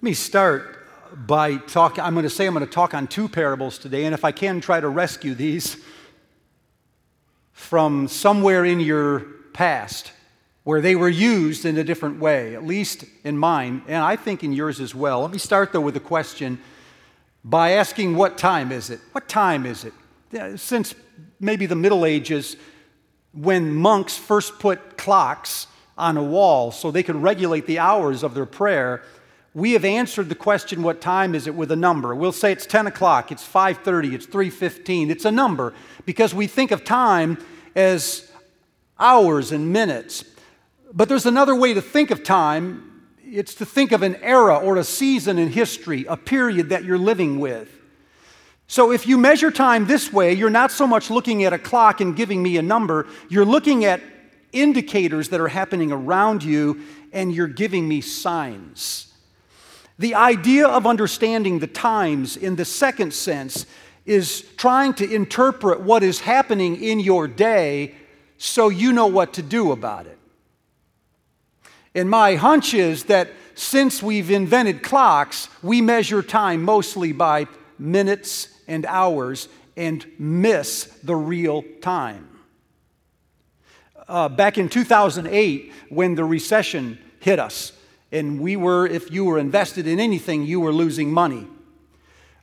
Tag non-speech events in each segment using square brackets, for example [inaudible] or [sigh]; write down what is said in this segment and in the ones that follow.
Let me start by talking. I'm going to say I'm going to talk on two parables today, and if I can, try to rescue these from somewhere in your past where they were used in a different way, at least in mine, and I think in yours as well. Let me start, though, with a question by asking, What time is it? What time is it? Since maybe the Middle Ages, when monks first put clocks on a wall so they could regulate the hours of their prayer, we have answered the question what time is it with a number. We'll say it's 10 o'clock it's 5.30 it's 3.15 it's a number because we think of time as hours and minutes. But there's another way to think of time. It's to think of an era or a season in history a period that you're living with. So if you measure time this way you're not so much looking at a clock and giving me a number. You're looking at indicators that are happening around you and you're giving me signs the idea of understanding the times in the second sense is trying to interpret what is happening in your day so you know what to do about it. And my hunch is that since we've invented clocks, we measure time mostly by minutes and hours and miss the real time. Uh, back in 2008, when the recession hit us, and we were, if you were invested in anything, you were losing money.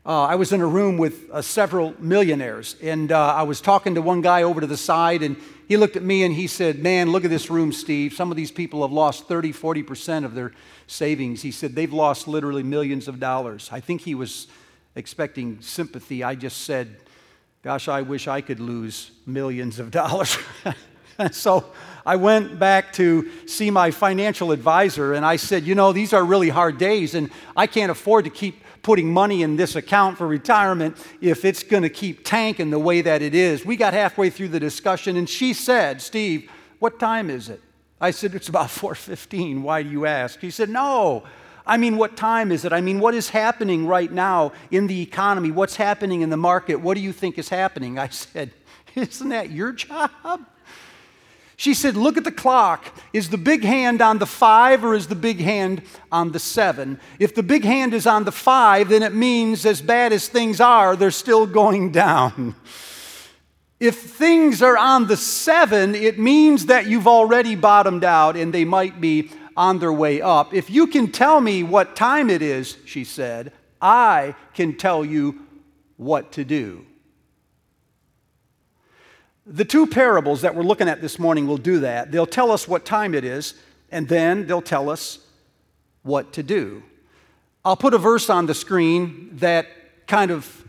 Uh, I was in a room with uh, several millionaires, and uh, I was talking to one guy over to the side, and he looked at me and he said, Man, look at this room, Steve. Some of these people have lost 30, 40% of their savings. He said, They've lost literally millions of dollars. I think he was expecting sympathy. I just said, Gosh, I wish I could lose millions of dollars. [laughs] [laughs] so I went back to see my financial advisor and I said, You know, these are really hard days and I can't afford to keep putting money in this account for retirement if it's going to keep tanking the way that it is. We got halfway through the discussion and she said, Steve, what time is it? I said, It's about [laughs] 4:15. Why do you ask? He said, No. I mean, what time is it? I mean, what is happening right now in the economy? What's happening in the market? What do you think is happening? I said, [laughs] Isn't that your job? She said, Look at the clock. Is the big hand on the five or is the big hand on the seven? If the big hand is on the five, then it means as bad as things are, they're still going [laughs] down. If things are on the seven, it means that you've already bottomed out and they might be on their way up. If you can tell me what time it is, she said, I can tell you what to do. The two parables that we're looking at this morning will do that. They'll tell us what time it is, and then they'll tell us what to do. I'll put a verse on the screen that kind of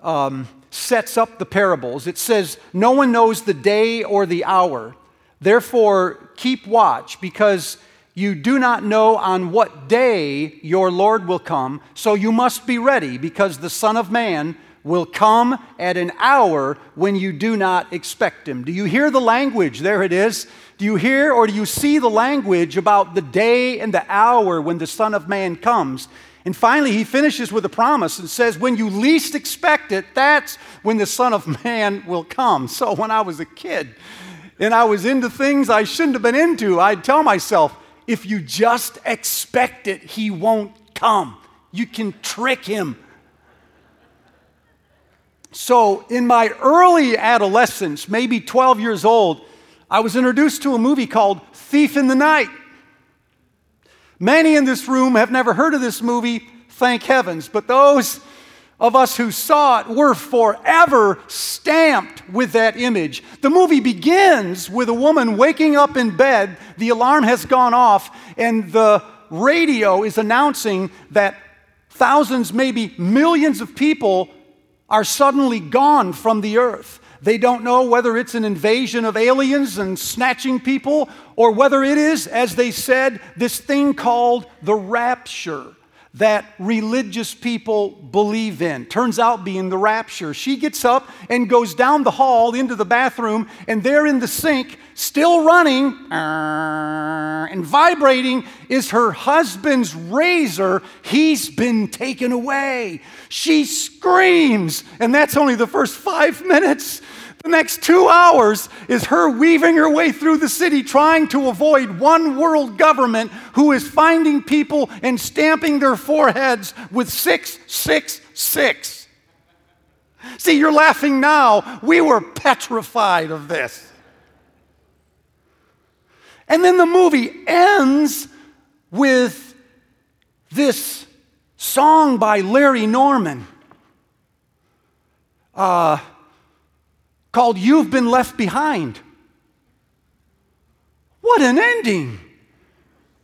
um, sets up the parables. It says, No one knows the day or the hour. Therefore, keep watch, because you do not know on what day your Lord will come. So you must be ready, because the Son of Man will come at an hour when you do not expect him. Do you hear the language? There it is. Do you hear or do you see the language about the day and the hour when the Son of Man comes? And finally, he finishes with a promise and says, When you least expect it, that's when the Son of [laughs] Man will come. So when I was a kid and I was into things I shouldn't have been into, I'd tell myself, If you just expect it, he won't come. You can trick him so, in my early adolescence, maybe 12 years old, I was introduced to a movie called Thief in the Night. Many in this room have never heard of this movie, thank heavens, but those of us who saw it were forever stamped with that image. The movie begins with a woman waking up in bed, the alarm has gone off, and the radio is announcing that thousands, maybe millions of people are suddenly gone from the earth. They don't know whether it's an invasion of aliens and snatching people, or whether it is, as they said, this thing called the rapture that religious people believe in. Turns out being the rapture. She gets up and goes down the hall into the bathroom, and there in the sink, still running uh, and vibrating, is her husband's razor. He's been taken away. She screams, and that's only the first five minutes. The next two hours is her weaving her way through the city trying to avoid one world government who is finding people and stamping their foreheads with 666. See, you're laughing now. We were petrified of this. And then the movie ends with this song by Larry Norman. Uh, called You've Been Left Behind. What an ending!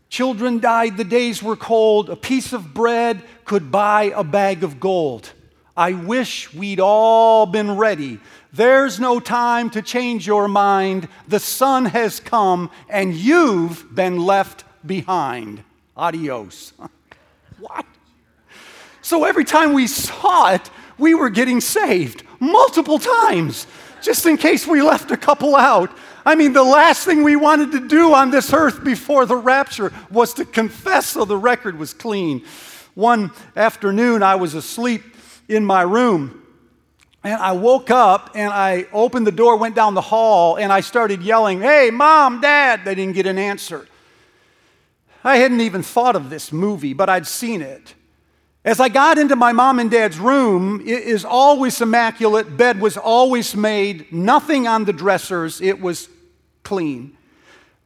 Children died, the days were cold, a piece of bread could buy a bag of gold. I wish we'd all been ready. There's no time to change your mind. The sun has come and you've been left behind. Adios. [laughs] what? So every time we saw it, we were getting saved multiple times just in case we left a couple out. I mean, the last thing we wanted to do on this earth before the rapture was to confess so the record was clean. One afternoon, I was asleep in my room. And I woke up and I opened the door, went down the hall, and I started yelling, Hey, mom, dad. They didn't get an answer. I hadn't even thought of this movie, but I'd seen it. As I got into my mom and dad's room, it is always immaculate. Bed was always made, nothing on the dressers, it was clean.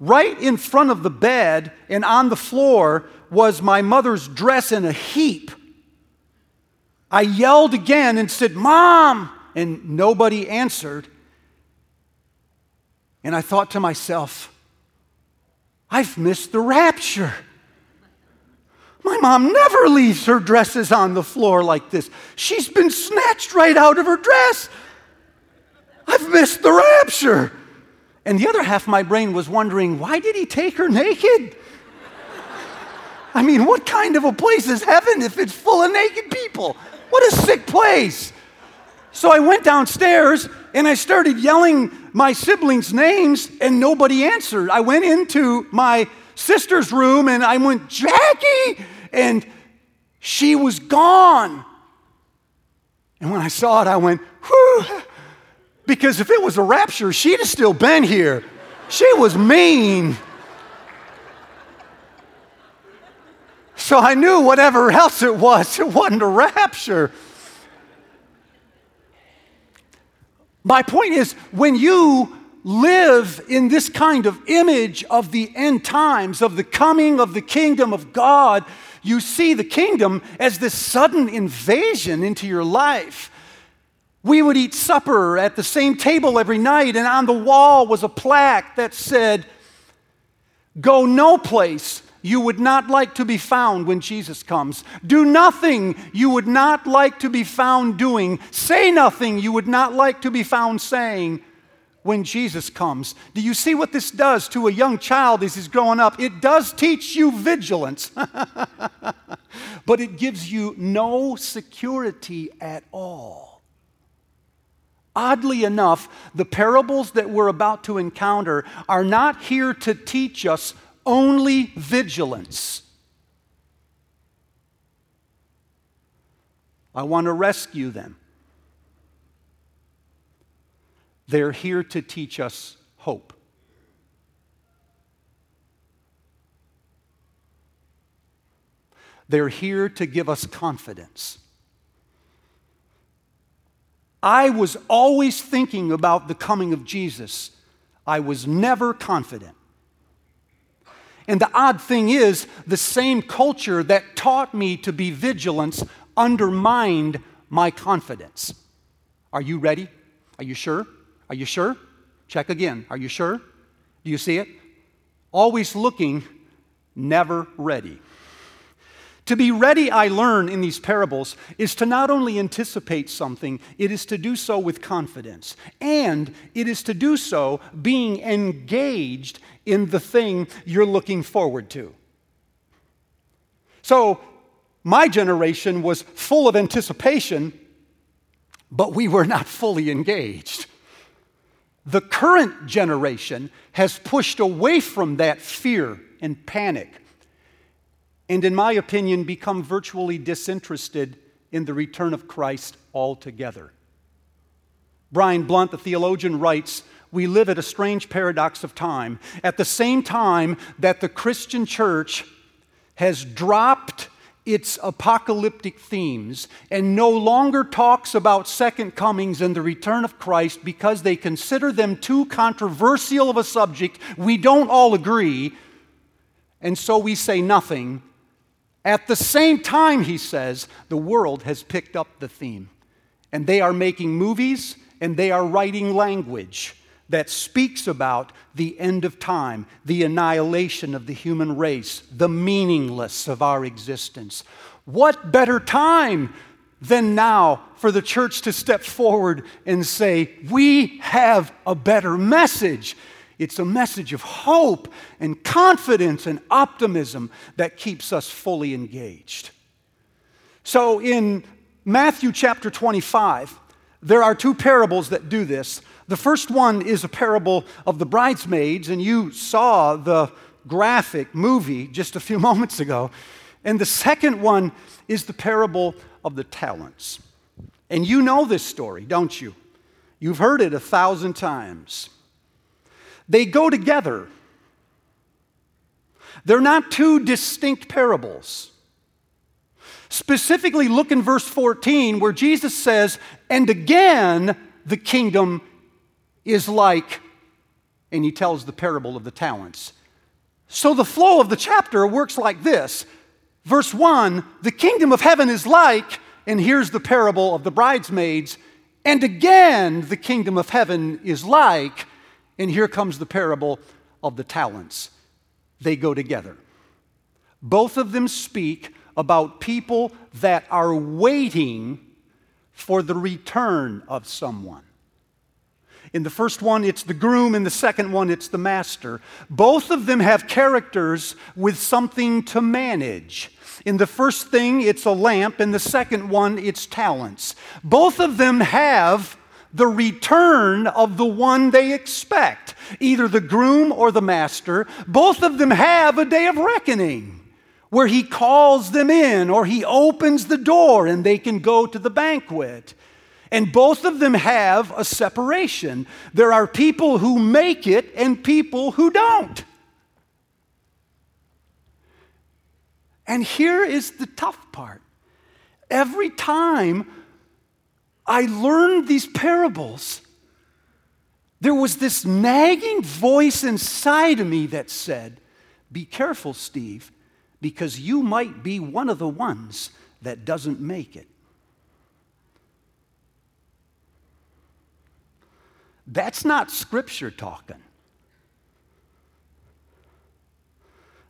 Right in front of the bed and on the floor was my mother's dress in a heap. I yelled again and said, Mom! And nobody answered. And I thought to myself, I've missed the rapture. My mom never leaves her dresses on the floor like this. She's been snatched right out of her dress. I've missed the rapture. And the other half of my brain was wondering, why did he take her naked? I mean, what kind of a place is heaven if it's full of naked people? What a sick place. So I went downstairs and I started yelling my siblings' names, and nobody answered. I went into my sister's room and I went, Jackie! And she was gone. And when I saw it, I went, whew. Because if it was a rapture, she'd have still been here. She was mean. So I knew whatever else it was, it wasn't a rapture. My point is, when you live in this kind of image of the end times, of the coming of the kingdom of God, you see the kingdom as this sudden invasion into your life. We would eat supper at the same table every night, and on the wall was a plaque that said, Go no place you would not like to be found when Jesus comes. Do nothing you would not like to be found doing. Say nothing you would not like to be found saying when Jesus comes. Do you see what this does to a young child as he's growing up? It does teach you vigilance, [laughs] but it gives you no security at all. Oddly enough, the parables that we're about to encounter are not here to teach us only vigilance. I want to rescue them. They're here to teach us hope. They're here to give us confidence. I was always thinking about the coming of Jesus. I was never confident. And the odd thing is, the same culture that taught me to be vigilant undermined my confidence. Are you ready? Are you sure? Are you sure? Check again. Are you sure? Do you see it? Always looking, never ready. To be ready, I learn in these parables, is to not only anticipate something, it is to do so with confidence. And it is to do so being engaged in the thing you're looking forward to. So, my generation was full of anticipation, but we were not fully engaged. The current generation has pushed away from that fear and panic, and in my opinion, become virtually disinterested in the return of Christ altogether. Brian Blount, the theologian, writes We live at a strange paradox of time. At the same time that the Christian church has dropped its apocalyptic themes and no longer talks about second comings and the return of Christ because they consider them too controversial of a subject. We don't all agree, and so we say nothing. At the same time, he says, the world has picked up the theme, and they are making movies and they are writing language that speaks about the end of time, the annihilation of the human race, the meaningless of our existence. What better time than now for the church to step forward and say, We have a better message? It's a message of hope and confidence and optimism that keeps us fully engaged. So in Matthew chapter 25, there are two parables that do this. The first one is a parable of the bridesmaids, and you saw the graphic movie just a few [laughs] moments ago. And the second one is the parable of the talents. And you know this story, don't you? You've heard it a thousand times. They go together. They're not two distinct parables. Specifically, look in verse 14 where Jesus says, And again the kingdom is like, and he tells the parable of the talents. So the flow of the chapter works like this Verse 1 the kingdom of heaven is like, and here's the parable of the bridesmaids, and again the kingdom of heaven is like, and here comes the parable of the talents. They go together. Both of them speak about people that are waiting for the return of someone. In the first one, it's the groom. In the second one, it's the master. Both of them have characters with something to manage. In the first thing, it's a lamp. In the second one, it's talents. Both of them have the return of the one they expect, either the groom or the master. Both of them have a day of reckoning where he calls them in or he opens the door and they can go to the banquet. And both of them have a separation. There are people who make it and people who don't. And here is the tough part. Every time I learned these parables, there was this nagging voice inside of me that said, Be careful, Steve, because you might be one of the ones that doesn't make it. That's not scripture talking.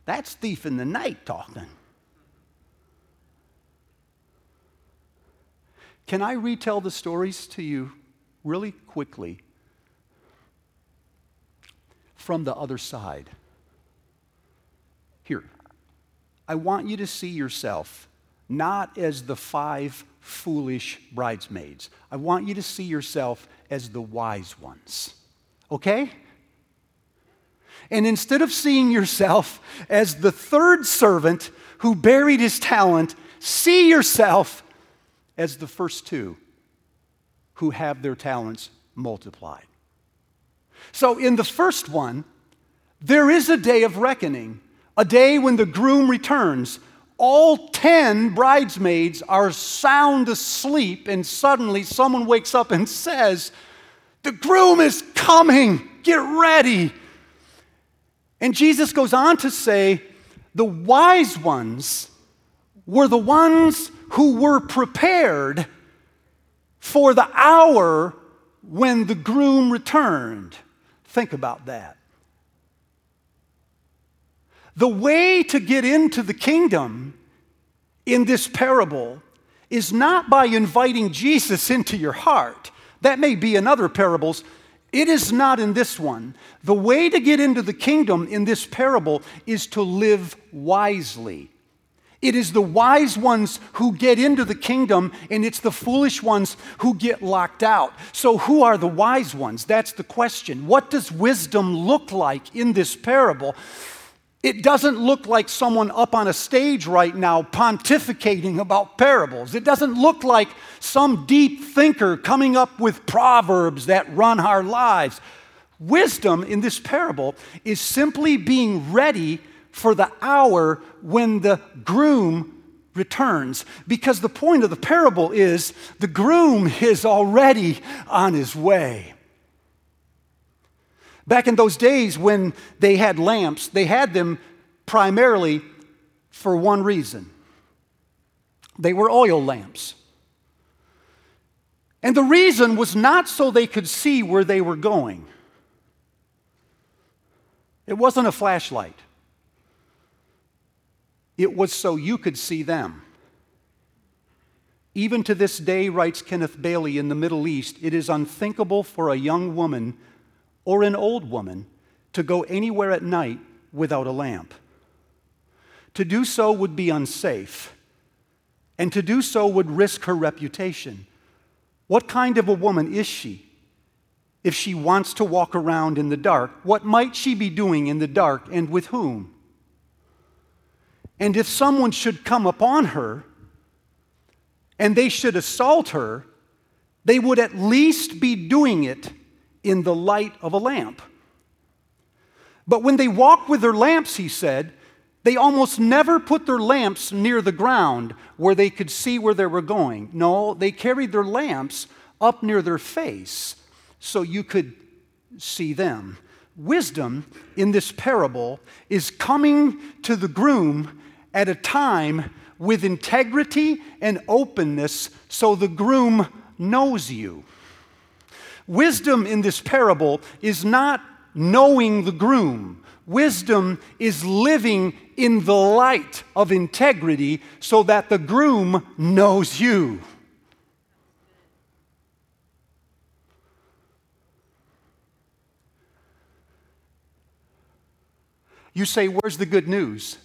That's thief in the night talking. Can I retell the stories to you really quickly from the other side? Here, I want you to see yourself not as the five foolish bridesmaids. I want you to see yourself as the wise ones. Okay? And instead of seeing yourself as the third servant who buried his talent, see yourself as the first two who have their talents multiplied. So, in the first one, there is a day of reckoning, a day when the groom returns, all 10 bridesmaids are sound asleep, and suddenly someone wakes up and says, The groom is coming, get ready. And Jesus goes on to say, The wise ones were the ones who were prepared for the hour when the groom returned. Think about that. The way to get into the kingdom in this parable is not by inviting Jesus into your heart. That may be in other parables. It is not in this one. The way to get into the kingdom in this parable is to live wisely. It is the wise ones who get into the kingdom, and it's the foolish ones who get locked out. So, who are the wise ones? That's the question. What does wisdom look like in this parable? It doesn't look like someone up on a stage right now pontificating about parables. It doesn't look like some deep thinker coming up with proverbs that run our lives. Wisdom in this parable is simply being ready for the hour when the groom returns. Because the point of the parable is the groom is already on his way. Back in those days when they had lamps, they had them primarily for one reason they were oil lamps. And the reason was not so they could see where they were going, it wasn't a flashlight, it was so you could see them. Even to this day, writes Kenneth Bailey in the Middle East, it is unthinkable for a young woman or an old woman to go anywhere at night without a lamp. To do so would be unsafe, and to do so would risk her reputation. What kind of a woman is she? If she wants to walk around in the dark, what might she be doing in the dark and with whom? And if someone should come upon her and they should assault her, they would at least be doing it in the light of a lamp. But when they walked with their lamps, he said, they almost never put their lamps near the ground where they could see where they were going. No, they carried their lamps up near their face so you could see them. Wisdom in this parable is coming to the groom at a time with integrity and openness so the groom knows you. Wisdom in this parable is not knowing the groom. Wisdom is living in the light of integrity so that the groom knows you. You say, Where's the good news?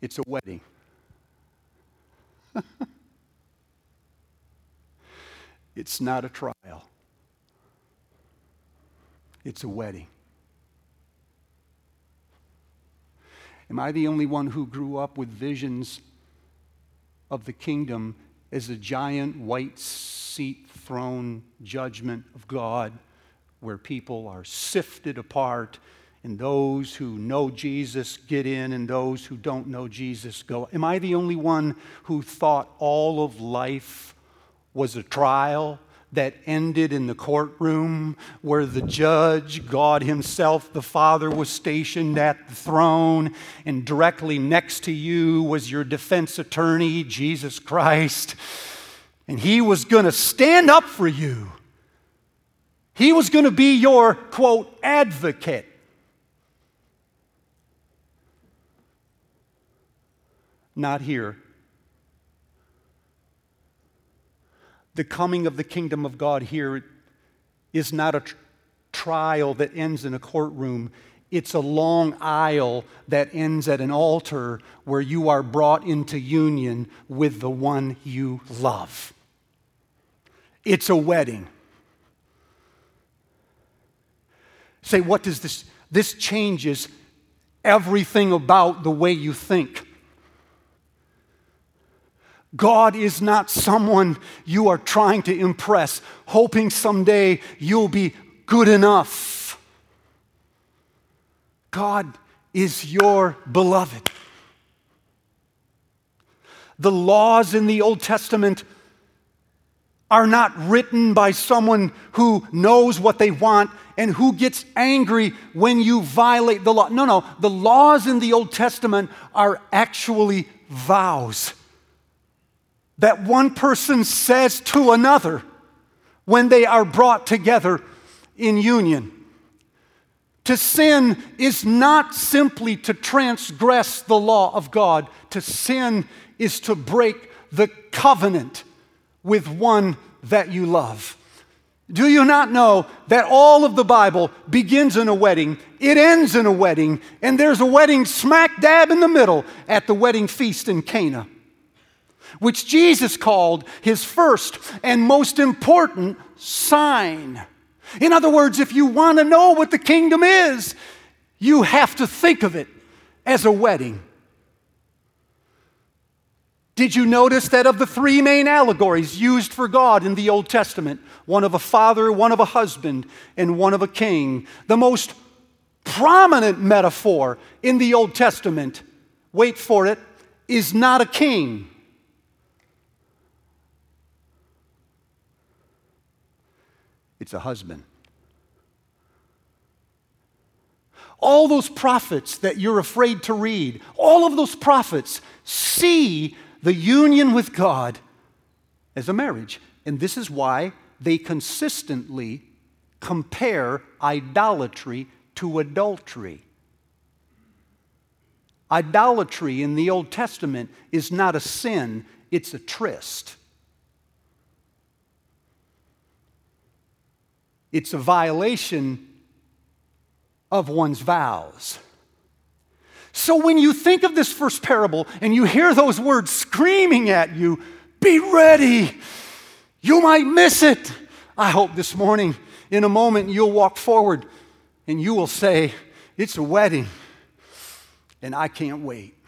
It's a wedding. [laughs] It's not a trial, it's a wedding. Am I the only one who grew up with visions of the kingdom as a giant white seat throne judgment of God where people are sifted apart and those who know Jesus get in and those who don't know Jesus go? Am I the only one who thought all of life was a trial that ended in the courtroom where the judge, God Himself, the Father, was stationed at the throne, and directly next to you was your defense attorney, Jesus Christ. And He was going to stand up for you. He was going to be your, quote, advocate. Not here. The coming of the kingdom of God here is not a tr- trial that ends in a courtroom. It's a long aisle that ends at an altar where you are brought into union with the one you love. It's a wedding. Say, what does this? This changes everything about the way you think. God is not someone you are trying to impress, hoping someday you'll be good enough. God is your beloved. The laws in the Old Testament are not written by someone who knows what they want and who gets angry when you violate the law. No, no. The laws in the Old Testament are actually vows that one person says to another when they are brought together in union. To sin is not simply to transgress the law of God, to sin is to break the covenant with one that you love. Do you not know that all of the Bible begins in a wedding, it ends in a wedding, and there's a wedding smack dab in the middle at the wedding feast in Cana? Which Jesus called his first and most important sign. In other words, if you want to know what the kingdom is, you have to think of it as a wedding. Did you notice that of the three main allegories used for God in the Old Testament, one of a father, one of a husband, and one of a king, the most prominent metaphor in the Old Testament, wait for it, is not a king. It's a husband. All those prophets that you're afraid to read, all of those prophets see the union with God as a marriage. And this is why they consistently compare idolatry to adultery. Idolatry in the Old Testament is not a sin, it's a tryst. It's a violation of one's vows. So when you think of this first parable and you hear those words screaming at you, be ready. You might miss it. I hope this morning, in a moment, you'll walk forward and you will say, It's a wedding, and I can't wait.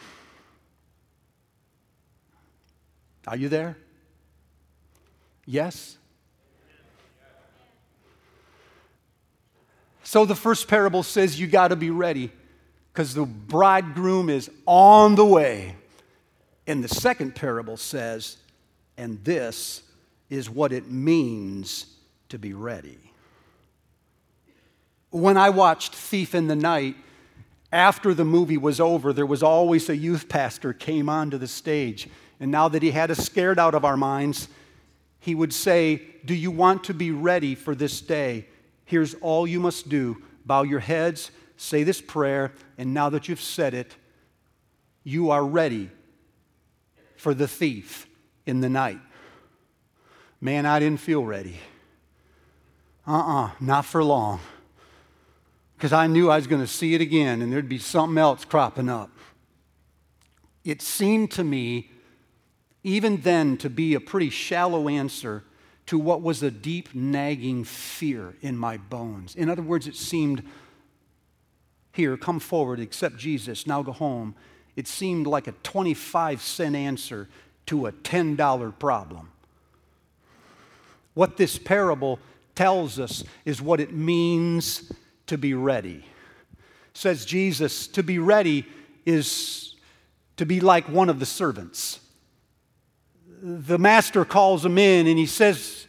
Are you there? Yes? So the first parable says you got to be ready because the bridegroom is on the way. And the second parable says, and this is what it means to be ready. When I watched Thief in the Night, after the movie was over, there was always a youth pastor came onto the stage. And now that he had us scared out of our minds, he would say, Do you want to be ready for this day? Here's all you must do bow your heads, say this prayer, and now that you've said it, you are ready for the thief in the night. Man, I didn't feel ready. Uh uh-uh, uh not for long. Because I knew I was going to see it again and there'd be something else cropping up. It seemed to me, even then, to be a pretty shallow answer to what was a deep, nagging fear in my bones. In other words, it seemed here, come forward, accept Jesus, now go home. It seemed like a 25 cent answer to a $10 problem. What this parable tells us is what it means to be ready. Says Jesus, to be ready is to be like one of the servants. The master calls him in and he says,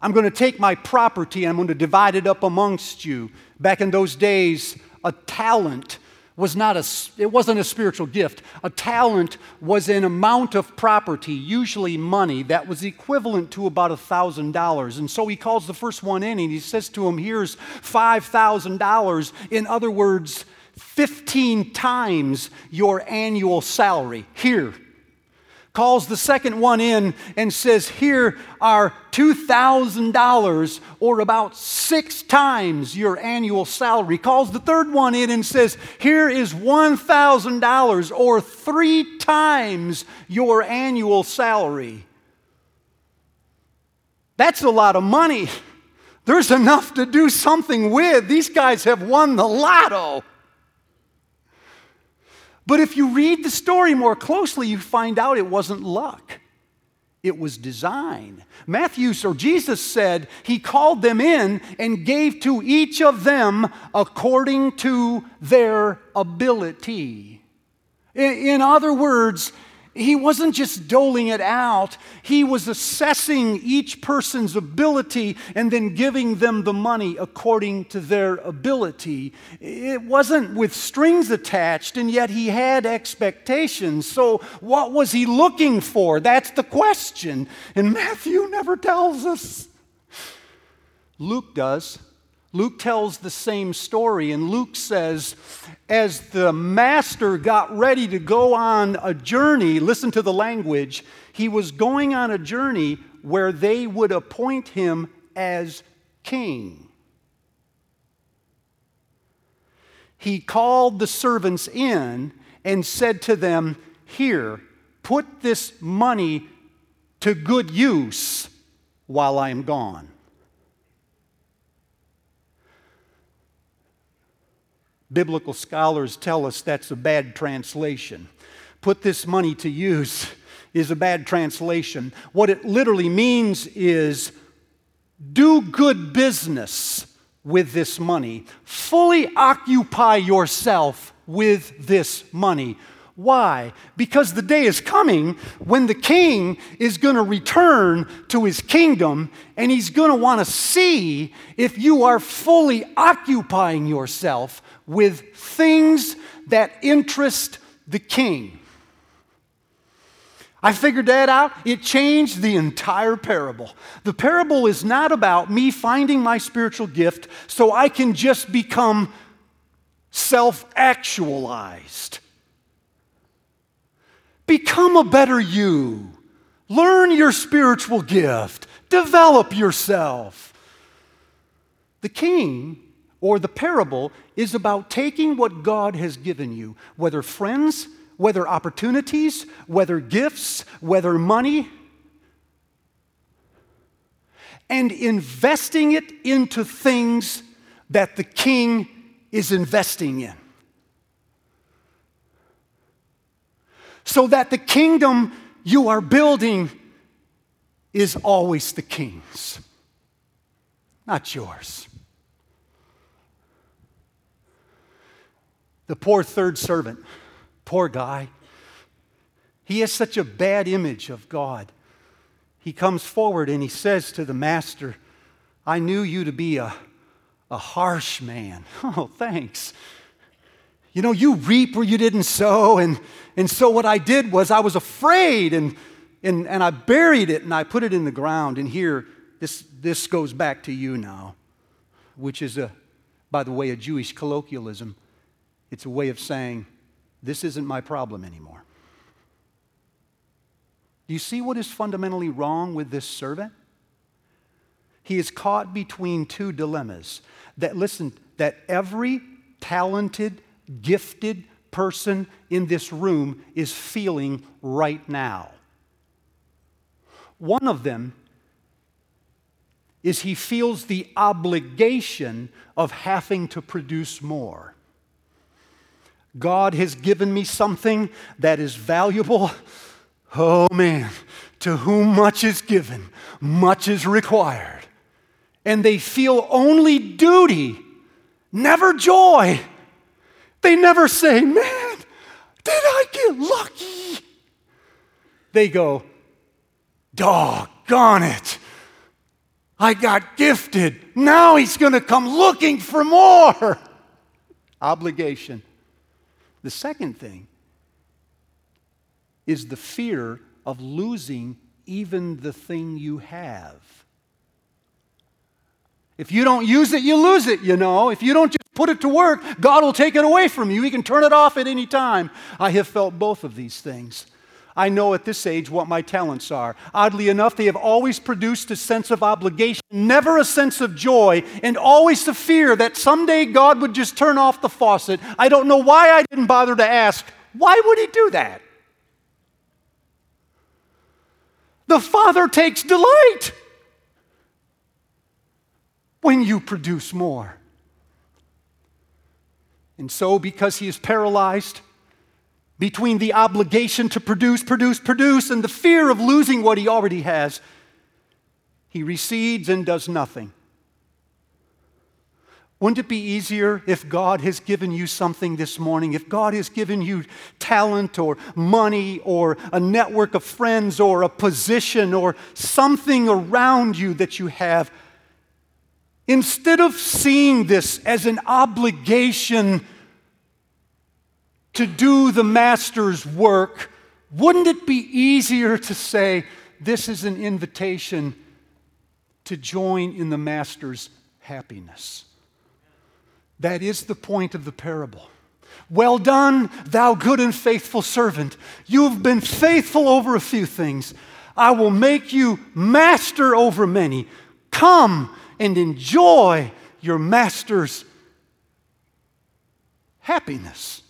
I'm going to take my property and I'm going to divide it up amongst you. Back in those days, a talent was not a it wasn't a spiritual gift. A talent was an amount of property usually money that was equivalent to about a thousand dollars. And so he calls the first one in and he says to him here's five thousand dollars. In other words 15 times your annual salary. Here calls the second one in and says, Here are $2,000 or about six times your annual salary. Calls the third one in and says, Here is $1,000 or three times your annual salary. That's a lot of money. There's enough to do something with. These guys have won the lotto. But if you read the story more closely, you find out it wasn't luck. It was design. Matthew or Jesus said he called them in and gave to each of them according to their ability. In other words, he wasn't just doling it out, he was assessing each person's ability and then giving them the money according to their ability. It wasn't with strings attached, and yet he had expectations. So, what was he looking for? That's the question. And Matthew never tells us. Luke does. Luke tells the same story, and Luke says, as the master got ready to go on a journey, listen to the language, he was going on a journey where they would appoint him as king. He called the servants in and said to them, Here, put this money to good use while I am gone. Biblical scholars tell us that's a bad translation. Put this money to use [laughs] is a bad translation. What it literally means is do good business with this money, fully occupy yourself with this money. Why? Because the day is coming when the king is going to return to his kingdom and he's going to want to see if you are fully occupying yourself with things that interest the king. I figured that out. It changed the entire parable. The parable is not about me finding my spiritual gift so I can just become self actualized. Become a better you. Learn your spiritual gift. Develop yourself. The king or the parable is about taking what God has given you, whether friends, whether opportunities, whether gifts, whether money, and investing it into things that the king is investing in. So that the kingdom you are building is always the king's, not yours. The poor third servant, poor guy, he has such a bad image of God. He comes forward and he says to the master, I knew you to be a, a harsh man. [laughs] Oh, thanks. You know, you reap where you didn't sow. And, and so what I did was I was afraid and, and, and I buried it and I put it in the ground. And here, this, this goes back to you now, which is, a, by the way, a Jewish colloquialism. It's a way of saying, this isn't my problem anymore. Do you see what is fundamentally wrong with this servant? He is caught between two dilemmas. That, listen, that every talented, gifted person in this room is feeling right now. One of them is he feels the obligation of having to produce more. God has given me something that is valuable. Oh man, to whom much is given, much is required. And they feel only duty, never joy. They never say, Man, did I get lucky? They go, Doggone it. I got gifted. Now he's going to come looking for more. Obligation. The second thing is the fear of losing even the thing you have. If you don't use it, you lose it, you know. If you don't put it to work, God will take it away from you. He can turn it off at any time. I have felt both of these things. I know at this age what my talents are. Oddly enough, they have always produced a sense of obligation, never a sense of joy, and always the fear that someday God would just turn off the faucet. I don't know why I didn't bother to ask, why would He do that? The Father takes delight when you produce more. And so, because he is paralyzed between the obligation to produce, produce, produce, and the fear of losing what he already has, he recedes and does nothing. Wouldn't it be easier if God has given you something this morning? If God has given you talent or money or a network of friends or a position or something around you that you have? Instead of seeing this as an obligation to do the master's work, wouldn't it be easier to say, This is an invitation to join in the master's happiness? That is the point of the parable. Well done, thou good and faithful servant. You've been faithful over a few things. I will make you master over many. Come and enjoy your master's happiness.